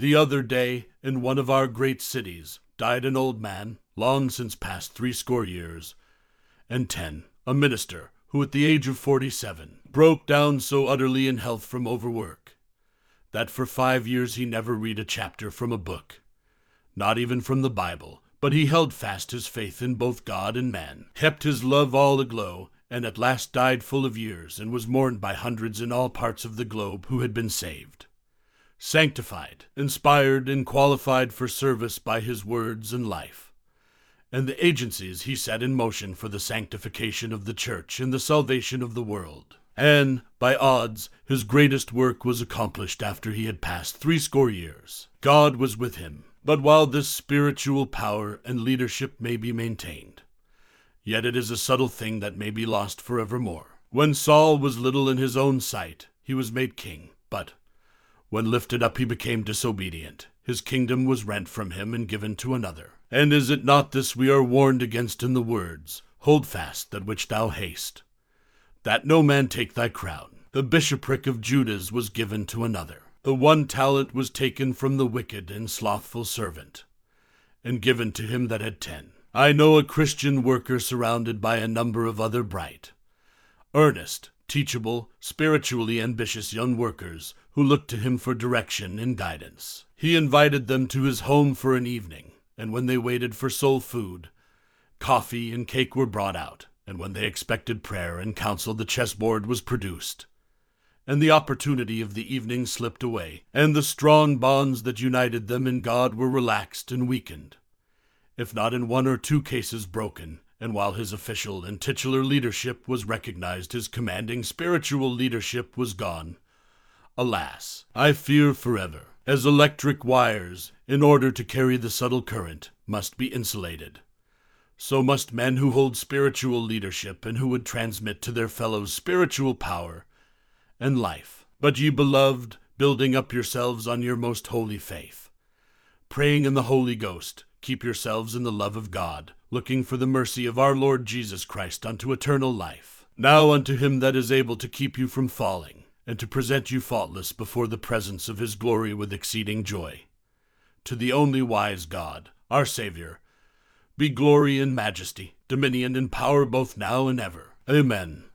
The other day, in one of our great cities, died an old man, long since past threescore years, and ten, a minister, who at the age of forty seven broke down so utterly in health from overwork, that for five years he never read a chapter from a book, not even from the Bible, but he held fast his faith in both God and man, kept his love all aglow, and at last died full of years, and was mourned by hundreds in all parts of the globe who had been saved sanctified, inspired, and qualified for service by his words and life, and the agencies he set in motion for the sanctification of the church and the salvation of the world. And, by odds, his greatest work was accomplished after he had passed threescore years. God was with him. But while this spiritual power and leadership may be maintained, yet it is a subtle thing that may be lost forevermore. When Saul was little in his own sight, he was made king, but when lifted up he became disobedient. His kingdom was rent from him and given to another. And is it not this we are warned against in the words, Hold fast that which thou hast, that no man take thy crown? The bishopric of Judas was given to another. The one talent was taken from the wicked and slothful servant, and given to him that had ten. I know a Christian worker surrounded by a number of other bright, earnest, teachable, spiritually ambitious young workers who looked to him for direction and guidance. He invited them to his home for an evening, and when they waited for soul food, coffee and cake were brought out, and when they expected prayer and counsel, the chessboard was produced. And the opportunity of the evening slipped away, and the strong bonds that united them in God were relaxed and weakened, if not in one or two cases broken, and while his official and titular leadership was recognized, his commanding spiritual leadership was gone. Alas, I fear forever, as electric wires, in order to carry the subtle current, must be insulated. So must men who hold spiritual leadership and who would transmit to their fellows spiritual power and life. But ye beloved, building up yourselves on your most holy faith, praying in the Holy Ghost, keep yourselves in the love of God looking for the mercy of our Lord Jesus Christ unto eternal life. Now unto him that is able to keep you from falling, and to present you faultless before the presence of his glory with exceeding joy. To the only wise God, our Saviour, be glory and majesty, dominion and power both now and ever. Amen.